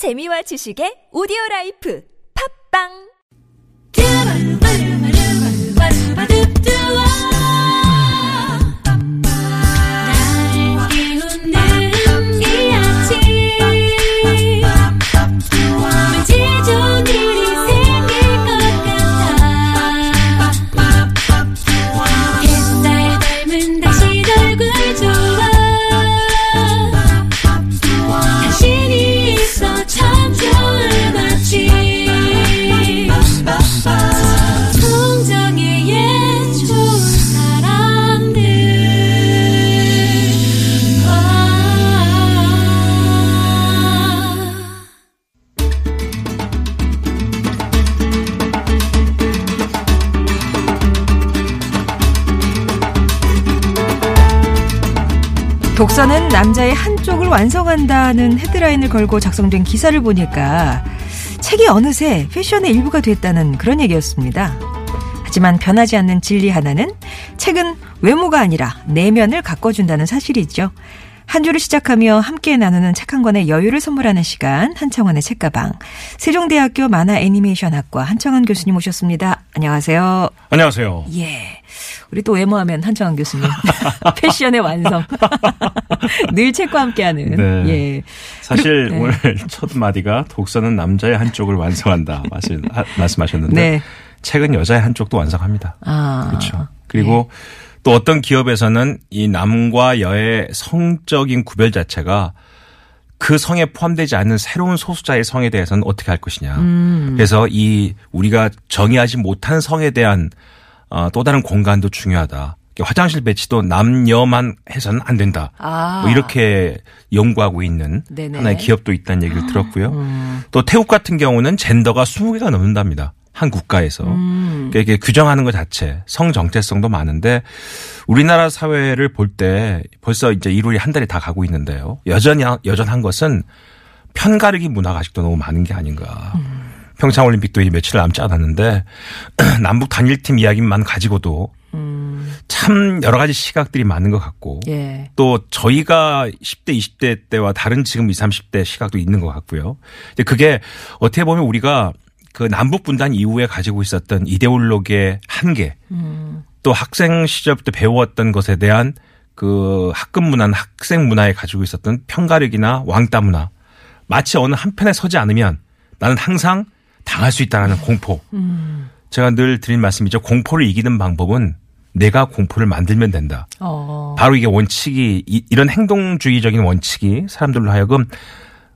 재미와 지식의 오디오 라이프. 팝빵 독서는 남자의 한쪽을 완성한다는 헤드라인을 걸고 작성된 기사를 보니까 책이 어느새 패션의 일부가 됐다는 그런 얘기였습니다. 하지만 변하지 않는 진리 하나는 책은 외모가 아니라 내면을 가꿔준다는 사실이죠. 한 주를 시작하며 함께 나누는 책 한 권의 여유를 선물하는 시간 한청원의 책가방 세종대학교 만화 애니메이션학과 한청원 교수님 오셨습니다. 안녕하세요. 안녕하세요. 예. 우리 또 외모하면 한청원 교수님. 패션의 완성. 늘 책과 함께하는. 네. 예. 사실 네. 오늘 첫 마디가 독서는 남자의 한쪽을 완성한다 말씀, 하- 말씀하셨는데 네. 책은 여자의 한쪽도 완성합니다. 아. 그렇죠. 그리고 또 어떤 기업에서는 이 남과 여의 성적인 구별 자체가 그 성에 포함되지 않는 새로운 소수자의 성에 대해서는 어떻게 할 것이냐. 음. 그래서 이 우리가 정의하지 못한 성에 대한 어, 또 다른 공간도 중요하다. 화장실 배치도 남녀만 해서는 안 된다. 아. 뭐 이렇게 연구하고 있는 네네. 음. 하나의 기업도 있다는 얘기를 들었고요. 또 태국 같은 경우는 젠더가 20개가 넘는답니다. 한 국가에서. 음. 그러니까 이게 규정하는 것 자체 성 정체성도 많은데 우리나라 사회를 볼 때 벌써 이제 1월이 한 달이 다 가고 있는데요. 여전히 여전한 것은 편가르기 문화가 아직도 너무 많은 게 아닌가. 음. 평창 올림픽도 이제 며칠 남지 않았는데 남북 단일팀 이야기만 가지고도 참 여러 가지 시각들이 많은 것 같고 음. 예. 또 저희가 10대, 20대 때와 다른 지금 20, 30대 시각도 있는 것 같고요. 근데 그게 어떻게 보면 우리가 그 남북 분단 이후에 가지고 있었던 이데올로기의 한계 또 학생 시절부터 배웠던 것에 대한 그 학급 문화는 학생 문화에 가지고 있었던 편가르기나 왕따 문화 마치 어느 한편에 서지 않으면 나는 항상 당할 수 있다는 공포. 제가 늘 드린 말씀이죠. 공포를 이기는 방법은 내가 공포를 만들면 된다. 어. 바로 이게 원칙이 이, 이런 행동주의적인 원칙이 사람들로 하여금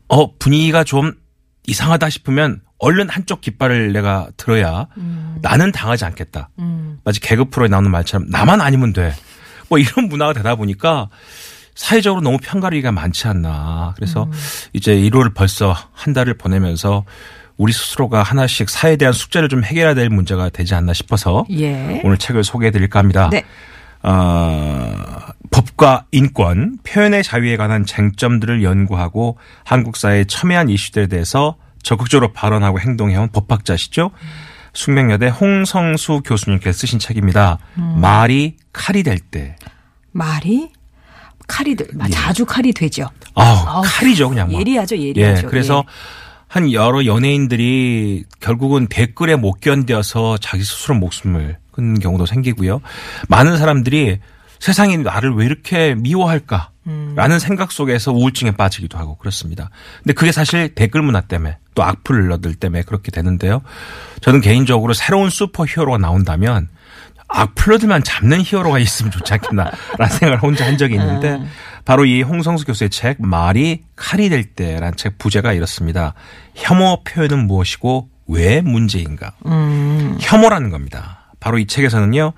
어 분위기가 좀 이상하다 싶으면 얼른 한쪽 깃발을 내가 들어야 나는 당하지 않겠다. 마치 개그 프로에 나오는 말처럼 나만 아니면 돼. 뭐 이런 문화가 되다 보니까 사회적으로 너무 편가르기가 많지 않나. 그래서 이제 1월 벌써 한 달을 보내면서 우리 스스로가 하나씩 사회에 대한 숙제를 좀 해결해야 될 문제가 되지 않나 싶어서 예. 오늘 책을 소개해 드릴까 합니다. 네. 어, 법과 인권, 표현의 자유에 관한 쟁점들을 연구하고 한국 사회의 첨예한 이슈들에 대해서 적극적으로 발언하고 행동해온 법학자시죠. 숙명여대 홍성수 교수님께서 쓰신 책입니다. 음. 말이 칼이 될 때. 말이 칼이 들, 자주 칼이 되죠. 아우, 칼이죠, 그냥 뭐. 예리하죠, 예리하죠. 예, 그래서 한 여러 연예인들이 결국은 댓글에 못 견뎌서 자기 스스로 목숨을 끊는 경우도 생기고요. 많은 사람들이 세상이 나를 왜 이렇게 미워할까? 라는 생각 속에서 우울증에 빠지기도 하고 그렇습니다. 근데 그게 사실 댓글 문화 때문에 또 악플러들 때문에 그렇게 되는데요. 저는 개인적으로 새로운 슈퍼 히어로가 나온다면 악플러들만 잡는 히어로가 있으면 좋지 않겠나라는 생각을 혼자 한 적이 있는데 바로 이 홍성수 교수의 책 말이 칼이 될 때라는 책 부제가 이렇습니다. 혐오 표현은 무엇이고 왜 문제인가? 혐오라는 겁니다. 바로 이 책에서는요,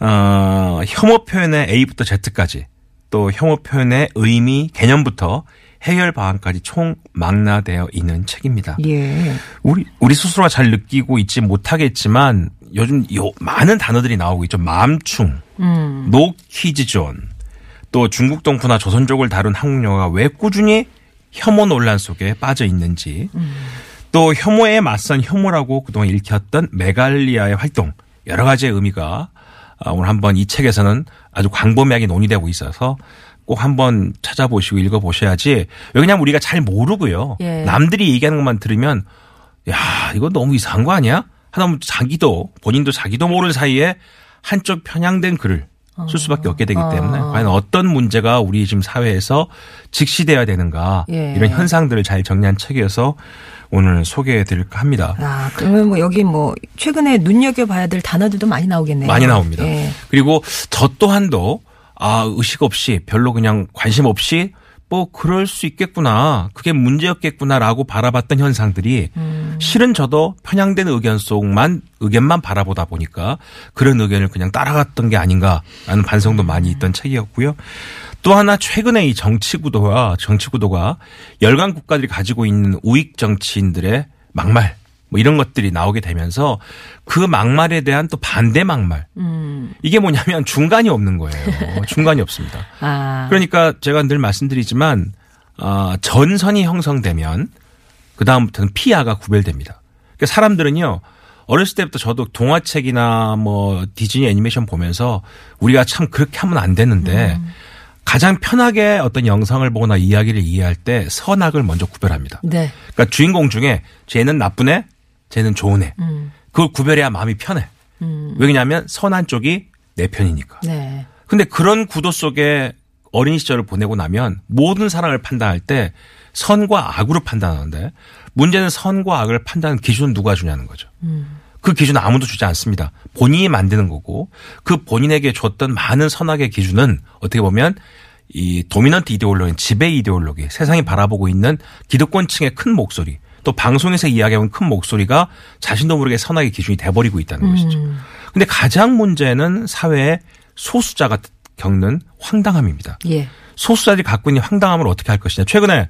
어, 혐오 표현의 A부터 Z까지 또 혐오 표현의 의미, 개념부터 해결 방안까지 총 망라되어 있는 책입니다. 예. 우리 우리 스스로가 잘 느끼고 있지 못하겠지만 요즘 요 많은 단어들이 나오고 있죠. 맘충, No Kids Zone, 또 중국 동포나 조선 족을 다룬 한국 영화가 왜 꾸준히 혐오 논란 속에 빠져 있는지, 또 혐오에 맞선 혐오라고 그동안 읽혔던 메갈리아의 활동 여러 가지의 의미가 아, 오늘 한번 이 책에서는 아주 광범위하게 논의되고 있어서 꼭 한번 찾아보시고 읽어보셔야지 그냥 우리가 잘 모르고요. 예. 남들이 얘기하는 것만 들으면 야 이거 너무 이상한 거 아니야? 하다보면 자기도 본인도 자기도 모를 사이에 한쪽 편향된 글을 쓸 수밖에 없게 되기 때문에 어. 과연 어떤 문제가 우리 지금 사회에서 직시돼야 되는가 예. 이런 현상들을 잘 정리한 책이어서 오늘 소개해드릴까 합니다. 아, 그러면 뭐 여기 뭐 최근에 눈여겨봐야 될 단어들도 많이 나오겠네요. 많이 나옵니다. 예. 그리고 저 또한도 아 의식 없이 별로 그냥 관심 없이 뭐 그럴 수 있겠구나 그게 문제였겠구나라고 바라봤던 현상들이 음. 실은 저도 편향된 의견 속만 의견만 바라보다 보니까 그런 의견을 그냥 따라갔던 게 아닌가라는 반성도 많이 있던 책이었고요. 또 하나 최근에 이 정치 구도와 정치 구도가 열강 국가들이 가지고 있는 우익 정치인들의 막말 뭐 이런 것들이 나오게 되면서 그 막말에 대한 또 반대 막말 음. 이게 뭐냐면 중간이 없는 거예요. 중간이 없습니다. 아. 그러니까 제가 늘 말씀드리지만 아, 전선이 형성되면 그 다음부터는 피아가 구별됩니다. 그러니까 사람들은요 어렸을 때부터 저도 동화책이나 뭐 디즈니 애니메이션 보면서 우리가 참 그렇게 하면 안 되는데 가장 편하게 어떤 영상을 보거나 이야기를 이해할 때 선악을 먼저 구별합니다. 네. 그러니까 주인공 중에 쟤는 나쁜 애, 쟤는 좋은 애. 음. 그걸 구별해야 마음이 편해. 음. 왜냐하면 선한 쪽이 내 편이니까. 네. 근데 그런 구도 속에 어린 시절을 보내고 나면 모든 사랑을 판단할 때 선과 악으로 판단하는데 문제는 선과 악을 판단하는 기준은 누가 주냐는 거죠. 그 기준은 아무도 주지 않습니다. 본인이 만드는 거고 그 본인에게 줬던 많은 선악의 기준은 어떻게 보면 이 도미넌트 이데올로기, 지배 이데올로기, 세상이 바라보고 있는 기득권층의 큰 목소리, 또 방송에서 이야기하는 큰 목소리가 자신도 모르게 선악의 기준이 돼버리고 있다는 것이죠. 근데 가장 문제는 사회의 소수자가 겪는 황당함입니다. 예. 소수자들이 갖고 있는 황당함을 어떻게 할 것이냐. 최근에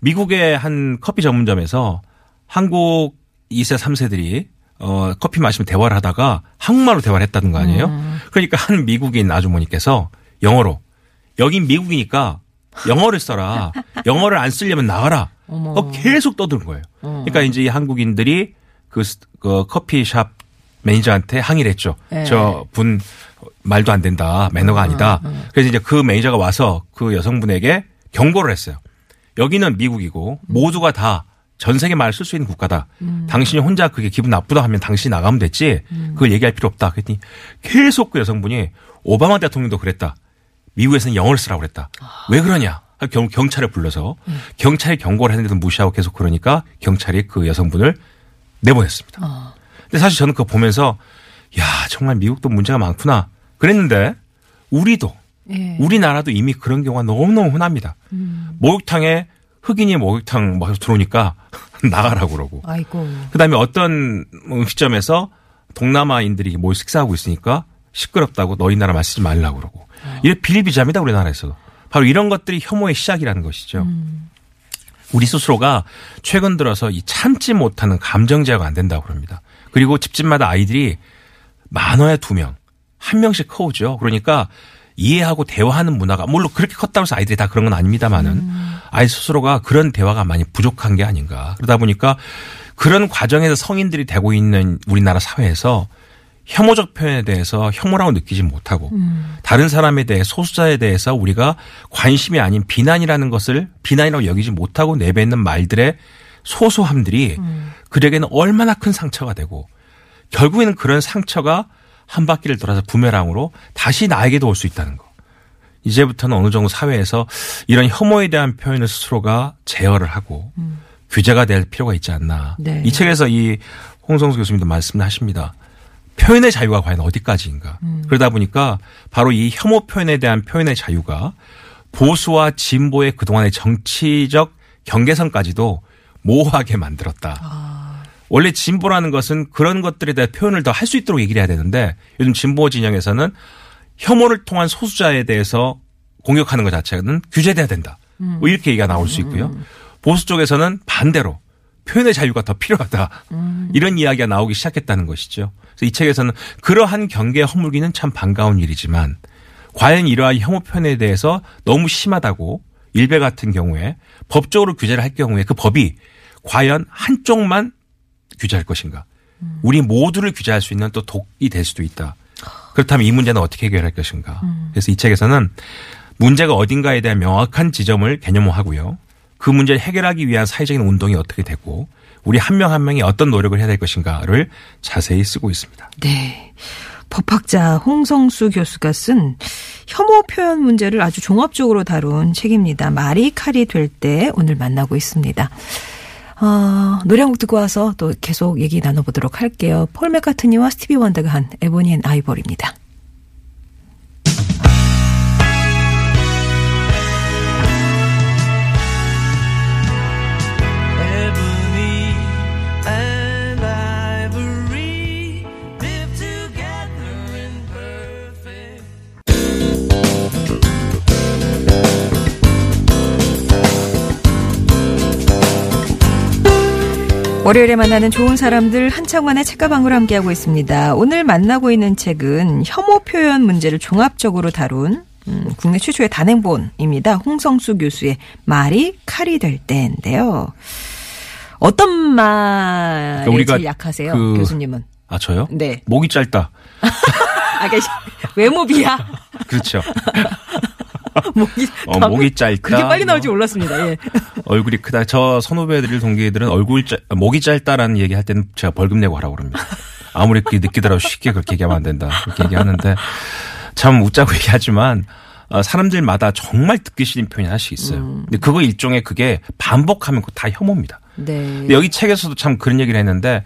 미국의 한 커피 전문점에서 한국 2세, 3세들이 어, 커피 마시면 대화를 하다가 한국말로 대화를 했다는 거 아니에요? 그러니까 한 미국인 아주머니께서 영어로 여긴 미국이니까 영어를 써라. 영어를 안 쓰려면 나가라. 어, 계속 떠드는 거예요. 그러니까 이제 이 한국인들이 그, 스- 그 커피숍 매니저한테 항의를 했죠. 예. 저분 말도 안 된다. 매너가 아니다. 그래서 이제 그 매니저가 와서 그 여성분에게 경고를 했어요. 여기는 미국이고 모두가 다 전 세계 말을 쓸 수 있는 국가다. 당신이 혼자 그게 기분 나쁘다 하면 당신이 나가면 됐지. 그걸 얘기할 필요 없다. 그랬더니 계속 그 여성분이 오바마 대통령도 그랬다. 미국에서는 영어를 쓰라고 그랬다. 왜 그러냐? 경, 경찰을 불러서 경찰이 경고를 했는데도 무시하고 계속 그러니까 경찰이 그 여성분을 내보냈습니다. 근데 사실 저는 그거 보면서 야 정말 미국도 문제가 많구나 그랬는데 우리도 예. 우리나라도 이미 그런 경우가 너무너무 흔합니다. 목욕탕에 흑인이 목욕탕 뭐 들어오니까 나가라고 그러고 아이고. 그다음에 어떤 음식점에서 동남아인들이 모여 식사하고 있으니까 시끄럽다고 너희 나라 말 쓰지 말라고 그러고 이게 비리비자입니다 우리나라에서도 바로 이런 것들이 혐오의 시작이라는 것이죠. 우리 스스로가 최근 들어서 이 참지 못하는 감정 제어가 안 된다고 그럽니다. 그리고 집집마다 아이들이 만화에 두 명, 한 명씩 커오죠. 그러니까 이해하고 대화하는 문화가 물론 그렇게 컸다고 해서 아이들이 다 그런 건 아닙니다만은 아이 스스로가 그런 대화가 많이 부족한 게 아닌가. 그러다 보니까 그런 과정에서 성인들이 되고 있는 우리나라 사회에서 혐오적 표현에 대해서 혐오라고 느끼지 못하고 다른 사람에 대해 소수자에 대해서 우리가 관심이 아닌 비난이라는 것을 비난이라고 여기지 못하고 내뱉는 말들의 소소함들이 그에게는 얼마나 큰 상처가 되고 결국에는 그런 상처가 한 바퀴를 돌아서 부메랑으로 다시 나에게도 올 수 있다는 거. 이제부터는 어느 정도 사회에서 이런 혐오에 대한 표현을 스스로가 제어를 하고 규제가 될 필요가 있지 않나. 네. 이 책에서 이 홍성수 교수님도 말씀하십니다. 표현의 자유가 과연 어디까지인가. 그러다 보니까 바로 이 혐오 표현에 대한 표현의 자유가 보수와 진보의 그동안의 정치적 경계선까지도 모호하게 만들었다. 원래 진보라는 것은 그런 것들에 대한 표현을 더 할 수 있도록 얘기를 해야 되는데 요즘 진보 진영에서는 혐오를 통한 소수자에 대해서 공격하는 것 자체는 규제돼야 된다. 뭐 이렇게 얘기가 나올 수 있고요. 보수 쪽에서는 반대로 표현의 자유가 더 필요하다. 이런 이야기가 나오기 시작했다는 것이죠. 그래서 이 책에서는 그러한 경계에 허물기는 참 반가운 일이지만 과연 이러한 혐오 표현에 대해서 너무 심하다고 일베 같은 경우에 법적으로 규제를 할 경우에 그 법이 과연 한쪽만 규제할 것인가? 우리 모두를 규제할 수 있는 또 독이 될 수도 있다. 그렇다면 이 문제는 어떻게 해결할 것인가? 그래서 이 책에서는 문제가 어딘가에 대한 명확한 지점을 개념화하고요. 그 문제를 해결하기 위한 사회적인 운동이 어떻게 되고 우리 한명한 명이 어떤 노력을 해야 될 것인가를 자세히 쓰고 있습니다. 네. 법학자 홍성수 교수가 쓴 혐오 표현 문제를 아주 종합적으로 다룬 책입니다. 말이 칼이 될 때 오늘 만나고 있습니다. 어, 노래 한 곡 듣고 와서 또 계속 얘기 나눠보도록 할게요. 폴 맥카트니와 스티비 원더가 한 Ebony and Ivory입니다. 월요일에 만나는 좋은 사람들 한창원의 책가방으로 함께하고 있습니다. 오늘 만나고 있는 책은 혐오 표현 문제를 종합적으로 다룬 음, 국내 최초의 단행본입니다. 홍성수 교수의 말이 칼이 될 때인데요. 어떤 말에 그러니까 우리가 제일 약하세요, 그- 교수님은? 아 저요? 네. 목이 짧다. 아, 그러니까 외모비야. 그렇죠. 목이 어, 목이 짧다. 그렇게 빨리 나올 줄뭐 몰랐습니다. 예. 얼굴이 크다. 저 선후배들이 동기들은 얼굴 짧, 목이 짧다라는 얘기 할 때는 제가 벌금 내고 하라고 그럽니다. 아무리 그게 느끼더라도 쉽게 그렇게 얘기하면 안 된다. 그렇게 얘기하는데 참 웃자고 얘기하지만 어, 사람들마다 정말 듣기 싫은 표현이 하나씩 있어요. 근데 그거 일종의 그게 반복하면 다 혐오입니다. 네. 여기 책에서도 참 그런 얘기를 했는데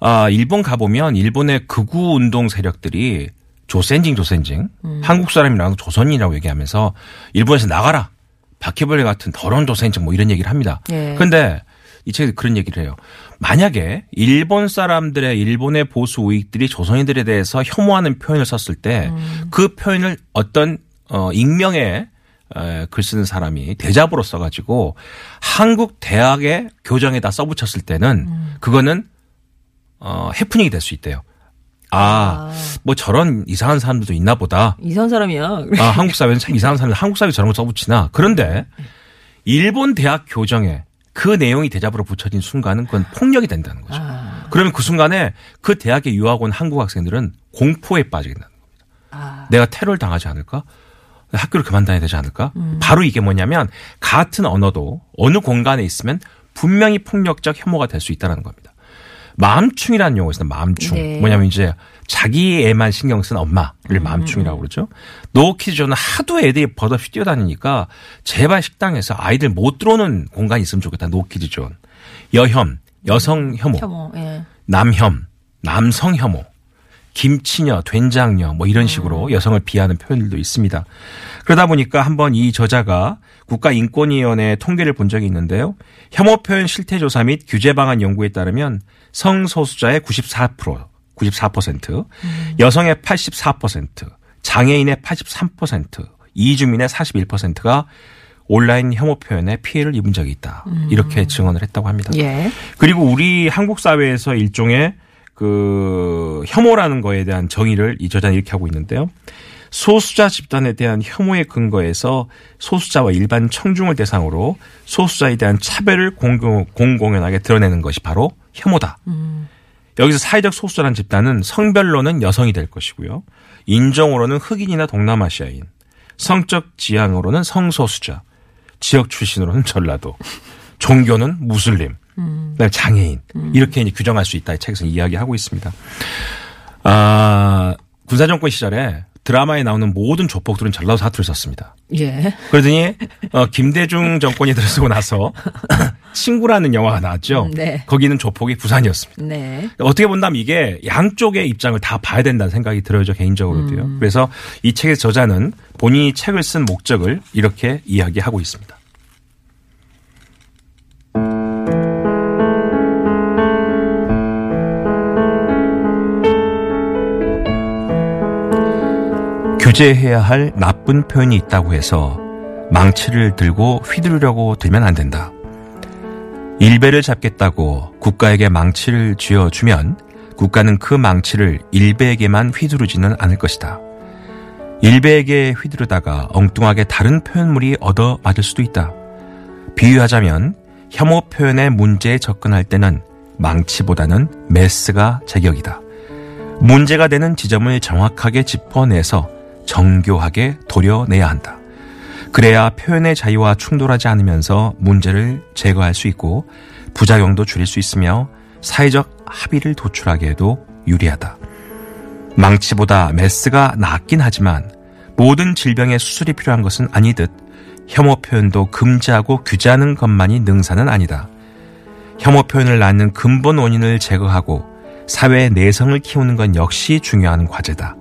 아 일본 가보면 일본의 극우 운동 세력들이 조센징 조센징 한국 사람이랑 조선인이라고 얘기하면서 일본에서 나가라 바퀴벌레 같은 더러운 조센징 뭐 이런 얘기를 합니다. 예. 그런데 이 책에 그런 얘기를 해요. 만약에 일본 사람들의 일본의 보수 우익들이 조선인들에 대해서 혐오하는 표현을 썼을 때그 표현을 어떤 어 익명의 에, 글 쓰는 사람이 대잡으로 써가지고 한국 대학의 교정에다 써붙였을 때는 그거는 어 해프닝이 될 수 있대요. 아, 뭐 저런 이상한 사람들도 있나 보다. 이상한 사람이야. 아, 한국 사회는 참 이상한 사람들, 한국 사회 저런 거 써붙이나. 그런데 일본 대학 교정에 그 내용이 대잡으로 붙여진 순간은 그건 폭력이 된다는 거죠. 아. 그러면 그 순간에 그 대학에 유학 온 한국 학생들은 공포에 빠지게 된다는 겁니다. 아. 내가 테러를 당하지 않을까? 학교를 그만 다녀야 되지 않을까? 음. 바로 이게 뭐냐면 같은 언어도 어느 공간에 있으면 분명히 폭력적 혐오가 될 수 있다는 겁니다. 맘충이라는 용어가 있어요. 맘충. 네. 뭐냐면 이제 자기 애만 신경 쓴 엄마를 맘충이라고 그러죠. No Kids는 하도 애들이 버젓이 뛰어다니니까 제발 식당에서 아이들 못 들어오는 공간이 있으면 좋겠다. No Kids Zone. 여혐, 여성 혐오, 혐오. 예. 남혐, 남성 혐오, 김치녀, 된장녀 뭐 이런 식으로 여성을 비하하는 표현들도 있습니다. 그러다 보니까 한번 이 저자가 국가인권위원회 통계를 본 적이 있는데요. 혐오 표현 실태 조사 및 규제 방안 연구에 따르면 성소수자의 94%, 94%, 여성의 84%, 장애인의 83%, 이주민의 41%가 온라인 혐오 표현에 피해를 입은 적이 있다. 이렇게 증언을 했다고 합니다. 예. 그리고 우리 한국 사회에서 일종의 그 혐오라는 거에 대한 정의를 이 저자는 이렇게 하고 있는데요. 소수자 집단에 대한 혐오의 근거에서 소수자와 일반 청중을 대상으로 소수자에 대한 차별을 공공, 공공연하게 드러내는 것이 바로 혐오다. 여기서 사회적 소수자라는 집단은 성별로는 여성이 될 것이고요. 인종으로는 흑인이나 동남아시아인, 성적 지향으로는 성소수자, 지역 출신으로는 전라도, 종교는 무슬림, 그다음에 장애인 이렇게 이제 규정할 수 있다 이 책에서 이야기하고 있습니다. 아 군사 정권 시절에 드라마에 나오는 모든 조폭들은 전라도 사투를 썼습니다. 예. 그러더니 어, 김대중 정권이 들어서고 나서 친구라는 영화가 나왔죠. 음, 네. 거기는 조폭이 부산이었습니다. 네. 어떻게 본다면 이게 양쪽의 입장을 다 봐야 된다는 생각이 들어요, 저 개인적으로도요. 음. 그래서 이 책의 저자는 본인이 책을 쓴 목적을 이렇게 이야기하고 있습니다. 규제해야 할 나쁜 표현이 있다고 해서 망치를 들고 휘두르려고 들면 안 된다. 일배를 잡겠다고 국가에게 망치를 쥐어주면 국가는 그 망치를 일배에게만 휘두르지는 않을 것이다. 일배에게 휘두르다가 엉뚱하게 다른 표현물이 얻어 맞을 수도 있다. 비유하자면 혐오 표현의 문제에 접근할 때는 망치보다는 메스가 제격이다. 문제가 되는 지점을 정확하게 짚어내서 정교하게 도려내야 한다. 그래야 표현의 자유와 충돌하지 않으면서 문제를 제거할 수 있고 부작용도 줄일 수 있으며 사회적 합의를 도출하기에도 유리하다. 망치보다 메스가 낫긴 하지만 모든 질병의 수술이 필요한 것은 아니듯 혐오 표현도 금지하고 규제하는 것만이 능사는 아니다. 혐오 표현을 낳는 근본 원인을 제거하고 사회의 내성을 키우는 건 역시 중요한 과제다.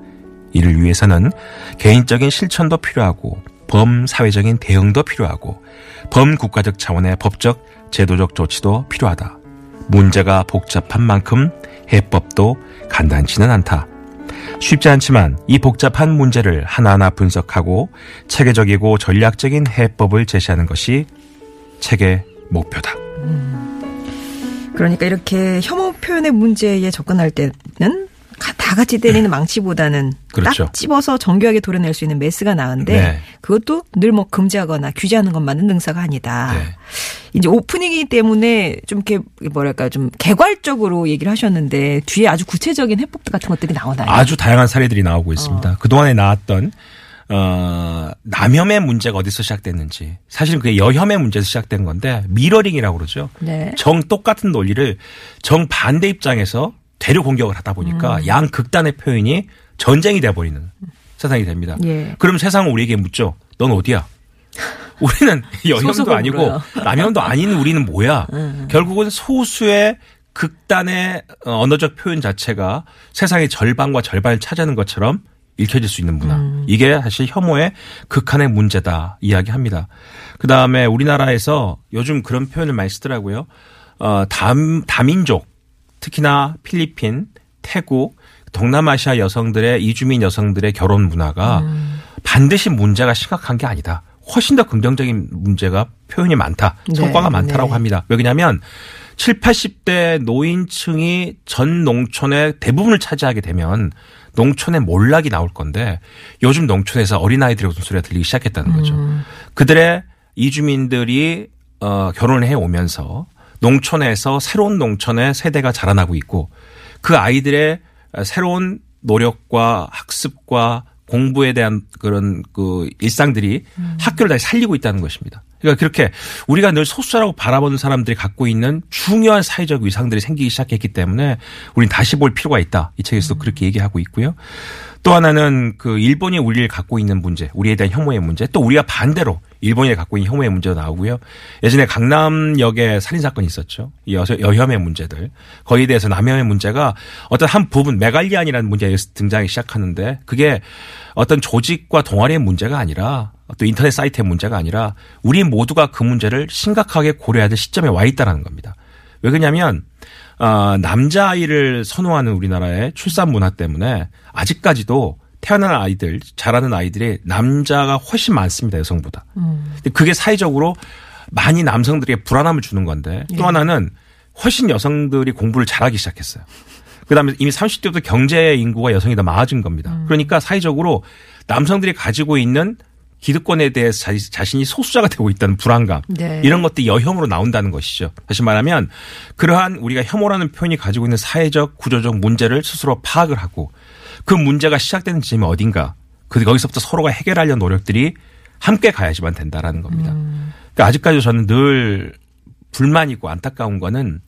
이를 위해서는 개인적인 실천도 필요하고 범사회적인 대응도 필요하고 범국가적 차원의 법적 제도적 조치도 필요하다. 문제가 복잡한 만큼 해법도 간단치는 않다. 쉽지 않지만 이 복잡한 문제를 하나하나 분석하고 체계적이고 전략적인 해법을 제시하는 것이 책의 목표다. 그러니까 이렇게 혐오 표현의 문제에 접근할 때는 가- 다 같이 때리는 망치보다는 그렇죠. 딱 집어서 정교하게 도려낼 수 있는 메스가 나은데 네. 그것도 늘 뭐 금지하거나 규제하는 것만은 능사가 아니다. 네. 이제 오프닝이기 때문에 좀 이렇게 뭐랄까 좀 개괄적으로 얘기를 하셨는데 뒤에 아주 구체적인 해법 같은 것들이 나오나요? 아주 다양한 사례들이 나오고 있습니다. 그동안에 나왔던 어, 남혐의 문제가 어디서 시작됐는지 사실은 그게 여혐의 문제에서 시작된 건데 mirroring이라고 그러죠. 네. 정 똑같은 논리를 정 반대 입장에서 되레 공격을 하다 보니까 음. 양 극단의 표현이 전쟁이 돼버리는 세상이 됩니다. 예. 그럼 세상은 우리에게 묻죠. 넌 어디야? 우리는 여혐도 아니고 물어요. 남혐도 아닌 우리는 뭐야? 결국은 소수의 극단의 어, 언어적 표현 자체가 세상의 절반과 절반을 차지하는 것처럼 읽혀질 수 있는 문화. 이게 사실 혐오의 극한의 문제다 이야기합니다. 그 다음에 우리나라에서 요즘 그런 표현을 많이 쓰더라고요. 어, 다, 다민족, 특히나 필리핀, 태국, 동남아시아 여성들의 이주민 여성들의 결혼 문화가 반드시 문제가 심각한 게 아니다. 훨씬 더 긍정적인 문제가 표현이 많다. 네, 성과가 많다라고 네. 합니다. 왜냐하면 7, 80대 노인층이 전 농촌의 대부분을 차지하게 되면 농촌의 몰락이 나올 건데 요즘 농촌에서 어린아이들의 웃음소리가 들리기 시작했다는 거죠. 그들의 이주민들이 어, 결혼을 해 오면서 농촌에서 새로운 농촌의 세대가 자라나고 있고 그 아이들의 새로운 노력과 학습과 공부에 대한 그런 그 일상들이 학교를 다시 살리고 있다는 것입니다. 그러니까 그렇게 우리가 늘 소수자라고 바라보는 사람들이 갖고 있는 중요한 사회적 위상들이 생기기 시작했기 때문에 우리는 다시 볼 필요가 있다. 이 책에서도 그렇게 얘기하고 있고요. 또 하나는 그 일본이 우리를 갖고 있는 문제, 우리에 대한 혐오의 문제, 또 우리가 반대로 일본이 갖고 있는 혐오의 문제도 나오고요. 예전에 강남역에 살인 사건이 있었죠. 여혐의 문제들. 거기에 대해서 남혐의 문제가 어떤 한 부분 메갈리안이라는 문제가 등장하기 시작하는데 그게 어떤 조직과 동아리의 문제가 아니라 또 인터넷 사이트의 문제가 아니라 우리 모두가 그 문제를 심각하게 고려해야 될 시점에 와 있다는 겁니다. 왜 그러냐면 어, 남자아이를 선호하는 우리나라의 출산 문화 때문에 아직까지도 태어난 아이들, 자라는 아이들이 남자가 훨씬 많습니다, 여성보다. 근데 그게 사회적으로 많이 남성들에게 불안함을 주는 건데 또 하나는 훨씬 여성들이 공부를 잘하기 시작했어요. 그다음에 이미 30대부터 경제 인구가 여성이 더 많아진 겁니다. 그러니까 사회적으로 남성들이 가지고 있는 기득권에 대해서 자- 자신이 소수자가 되고 있다는 불안감 네. 이런 것들이 여혐으로 나온다는 것이죠. 다시 말하면 그러한 우리가 혐오라는 표현이 가지고 있는 사회적 구조적 문제를 스스로 파악을 하고 그 문제가 시작되는 지점이 어딘가 그 거기서부터 서로가 해결하려는 노력들이 함께 가야지만 된다라는 겁니다. 그러니까 아직까지 저는 늘 불만이고 안타까운 거는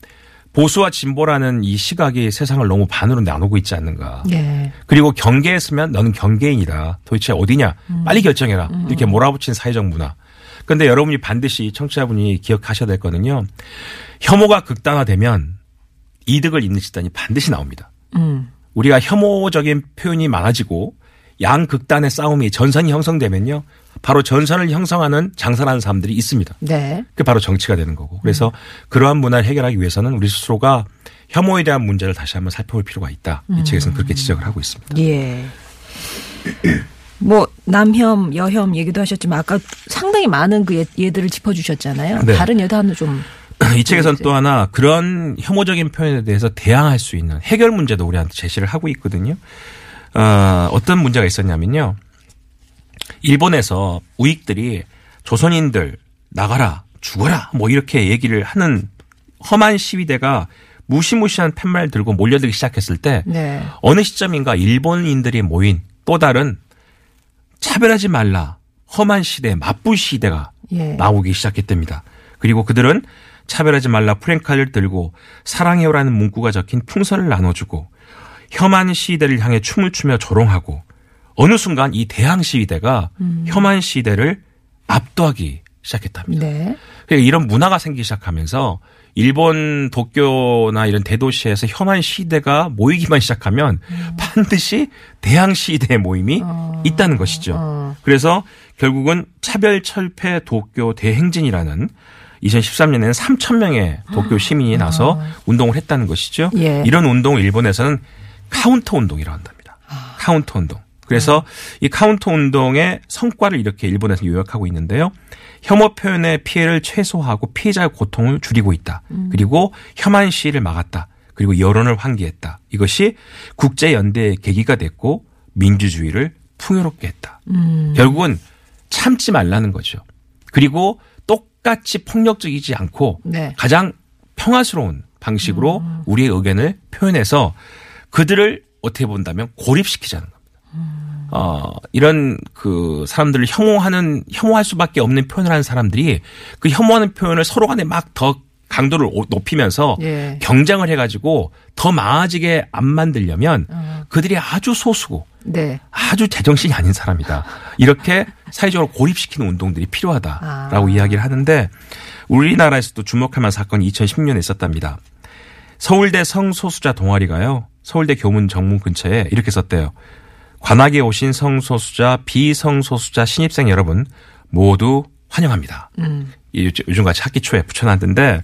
보수와 진보라는 이 시각이 세상을 너무 반으로 나누고 있지 않는가. 예. 그리고 경계에 서면 너는 경계인이다. 도대체 어디냐? 빨리 결정해라. 이렇게 몰아붙인 사회적 문화. 그런데 여러분이 반드시 청취자분이 기억하셔야 될 거는요. 혐오가 극단화되면 이득을 잇는 집단이 반드시 나옵니다. 음. 우리가 혐오적인 표현이 많아지고 양극단의 싸움이 전선이 형성되면요. 바로 전선을 형성하는 장사라는 사람들이 있습니다. 네. 그게 바로 정치가 되는 거고. 그래서 그러한 문화를 해결하기 위해서는 우리 스스로가 혐오에 대한 문제를 다시 한번 살펴볼 필요가 있다. 이 책에서는 그렇게 지적을 하고 있습니다. 예. 뭐 남혐, 여혐 얘기도 하셨지만 아까 상당히 많은 그 예- 예들을 짚어주셨잖아요. 네. 다른 예도 하나 좀 이 책에서는 또 하나 그런 혐오적인 표현에 대해서 대항할 수 있는 해결 문제도 우리한테 제시를 하고 있거든요. 어, 어떤 문제가 있었냐면요. 일본에서 우익들이 조선인들 나가라, 죽어라, 뭐 이렇게 얘기를 하는 험한 시위대가 무시무시한 팻말 들고 몰려들기 시작했을 때 네. 어느 시점인가 일본인들이 모인 또 다른 차별하지 말라, 험한 시대, 맞불 시대가 예. 나오기 시작했답니다. 그리고 그들은 차별하지 말라 프랭카를 들고 사랑해요라는 문구가 적힌 풍선을 나눠주고 혐한 시대를 향해 춤을 추며 조롱하고 어느 순간 이 대항 시대가 혐한 시대를 압도하기 시작했답니다. 네. 그러니까 이런 문화가 생기기 시작하면서 일본 도쿄나 이런 대도시에서 혐한 시위대가 모이기만 시작하면 반드시 대항 시위대의 모임이 있다는 것이죠. 그래서 결국은 차별 철폐 도쿄 대행진이라는 2013년에는 3천 명의 도쿄 시민이 나서 운동을 했다는 것이죠. 예. 이런 운동을 일본에서는 카운터 운동이라고 한답니다. 카운터 운동. 그래서 이 카운터 운동의 성과를 이렇게 일본에서 요약하고 있는데요. 혐오 표현의 피해를 최소화하고 피해자의 고통을 줄이고 있다. 그리고 혐한 시위를 막았다. 그리고 여론을 환기했다. 이것이 국제 연대의 계기가 됐고 민주주의를 풍요롭게 했다. 결국은 참지 말라는 거죠. 그리고 똑같이 폭력적이지 않고 네. 가장 평화스러운 방식으로 우리의 의견을 표현해서 그들을 어떻게 본다면 고립시키자는 겁니다. 어, 이런 그 사람들을 혐오하는, 혐오할 수밖에 없는 표현을 하는 사람들이 그 혐오하는 표현을 서로 간에 막 더 강도를 오- 높이면서 예. 경쟁을 해가지고 더 많아지게 안 만들려면 그들이 아주 소수고 네. 아주 제정신이 아닌 사람이다. 이렇게 사회적으로 고립시키는 운동들이 필요하다라고 아. 이야기를 하는데 우리나라에서도 주목할 만한 사건이 2010년에 있었답니다. 서울대 성소수자 동아리가요. 서울대 교문 정문 근처에 이렇게 썼대요. 관악에 오신 성소수자, 비성소수자 신입생 여러분 모두 환영합니다. 이 요즘- 요즘같이 학기 초에 붙여놨는데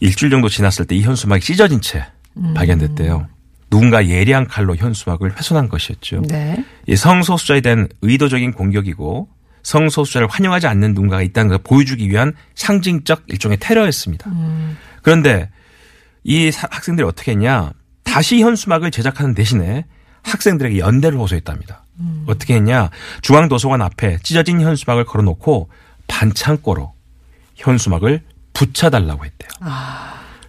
일주일 정도 지났을 때 이 현수막이 찢어진 채 발견됐대요. 누군가 예리한 칼로 현수막을 훼손한 것이었죠. 네. 이 성소수자에 대한 의도적인 공격이고 성소수자를 환영하지 않는 누군가가 있다는 걸 보여주기 위한 상징적 일종의 테러였습니다. 그런데 이 사- 학생들이 어떻게 했냐. 다시 현수막을 제작하는 대신에 학생들에게 연대를 호소했답니다. 어떻게 했냐. 중앙도서관 앞에 찢어진 현수막을 걸어놓고 반창고로 현수막을 붙여달라고 했대요.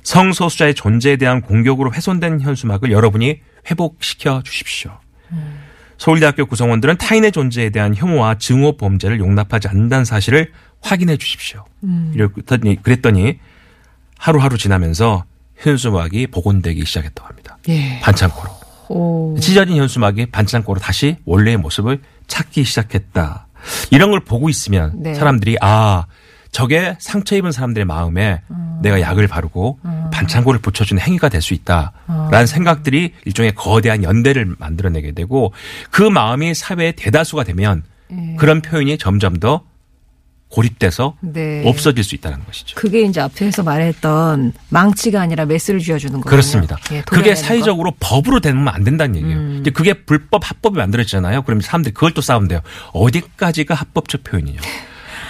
성소수자의 존재에 대한 공격으로 훼손된 현수막을 여러분이 회복시켜 주십시오. 서울대학교 구성원들은 타인의 존재에 대한 혐오와 증오 범죄를 용납하지 않는다는 사실을 확인해 주십시오. 이랬더니 그랬더니 하루하루 지나면서 현수막이 복원되기 시작했다고 합니다. 예. 반창고로. 오. 찢어진 현수막이 반창고로 다시 원래의 모습을 찾기 시작했다. 이런 걸 보고 있으면 네. 사람들이 아 저게 상처 입은 사람들의 마음에 내가 약을 바르고 반창고를 붙여주는 행위가 될 수 있다라는 생각들이 일종의 거대한 연대를 만들어내게 되고 그 마음이 사회의 대다수가 되면 그런 표현이 점점 더 고립돼서 네. 없어질 수 있다는 것이죠. 그게 이제 앞에서 말했던 망치가 아니라 메스를 쥐어주는 거예요. 그렇습니다. 그게 사회적으로 법으로 되면 안 된다는 얘기예요. 음. 이제 그게 불법 합법이 만들어지잖아요. 그러면 사람들이 그걸 또 싸운대요. 어디까지가 합법적 표현이냐.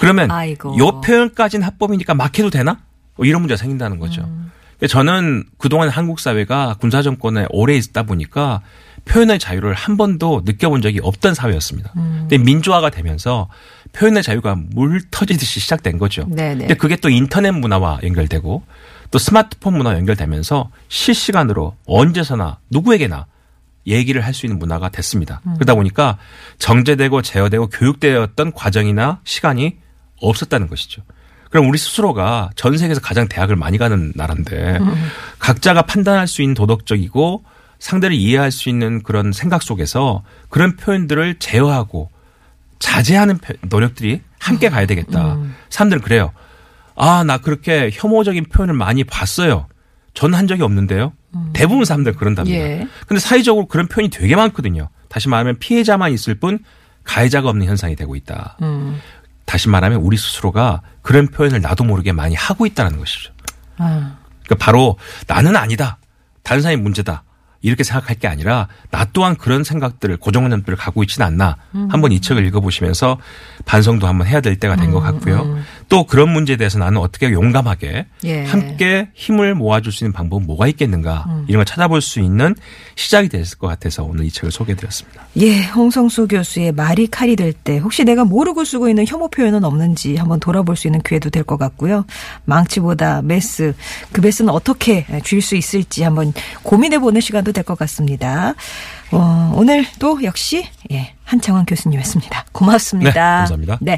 그러면 아이고. 요 표현까지는 합법이니까 막 해도 되나? 뭐 이런 문제가 생긴다는 거죠. 음. 저는 그동안 한국 사회가 군사 정권에 오래 있다 보니까 표현의 자유를 한 번도 느껴본 적이 없던 사회였습니다. 음. 근데 민주화가 되면서 표현의 자유가 물 터지듯이 시작된 거죠. 네네. 근데 그게 또 인터넷 문화와 연결되고 또 스마트폰 문화 와 연결되면서 실시간으로 언제서나 누구에게나 얘기를 할 수 있는 문화가 됐습니다. 그러다 보니까 정제되고 제어되고 교육되었던 과정이나 시간이 없었다는 것이죠. 그럼 우리 스스로가 전 세계에서 가장 대학을 많이 가는 나라인데 각자가 판단할 수 있는 도덕적이고 상대를 이해할 수 있는 그런 생각 속에서 그런 표현들을 제어하고 자제하는 표- 노력들이 함께 가야 되겠다. 사람들은 그래요. 아, 나 그렇게 혐오적인 표현을 많이 봤어요. 전 한 적이 없는데요. 대부분 사람들 그런답니다. 예. 근데 사회적으로 그런 표현이 되게 많거든요. 다시 말하면 피해자만 있을 뿐 가해자가 없는 현상이 되고 있다. 음. 다시 말하면 우리 스스로가 그런 표현을 나도 모르게 많이 하고 있다는 것이죠. 아. 그러니까 바로 나는 아니다. 다른 사람이 문제다. 이렇게 생각할 게 아니라 나 또한 그런 생각들을 고정관념들을 갖고 있지는 않나. 한번 이 책을 읽어보시면서 반성도 한번 해야 될 때가 된것 같고요. 또 그런 문제에 대해서 나는 어떻게 용감하게 예. 함께 힘을 모아줄 수 있는 방법은 뭐가 있겠는가 음. 이런 걸 찾아볼 수 있는 시작이 됐을 것 같아서 오늘 이 책을 소개해드렸습니다. 예, 홍성수 교수의 말이 칼이 될 때 혹시 내가 모르고 쓰고 있는 혐오 표현은 없는지 한번 돌아볼 수 있는 기회도 될 것 같고요. 망치보다 메스, 그 메스는 어떻게 줄 수 있을지 한번 고민해보는 시간도 될 것 같습니다. 어, 오늘 또 역시 예, 한창원 교수님이었습니다. 고맙습니다. 네, 감사합니다. 네.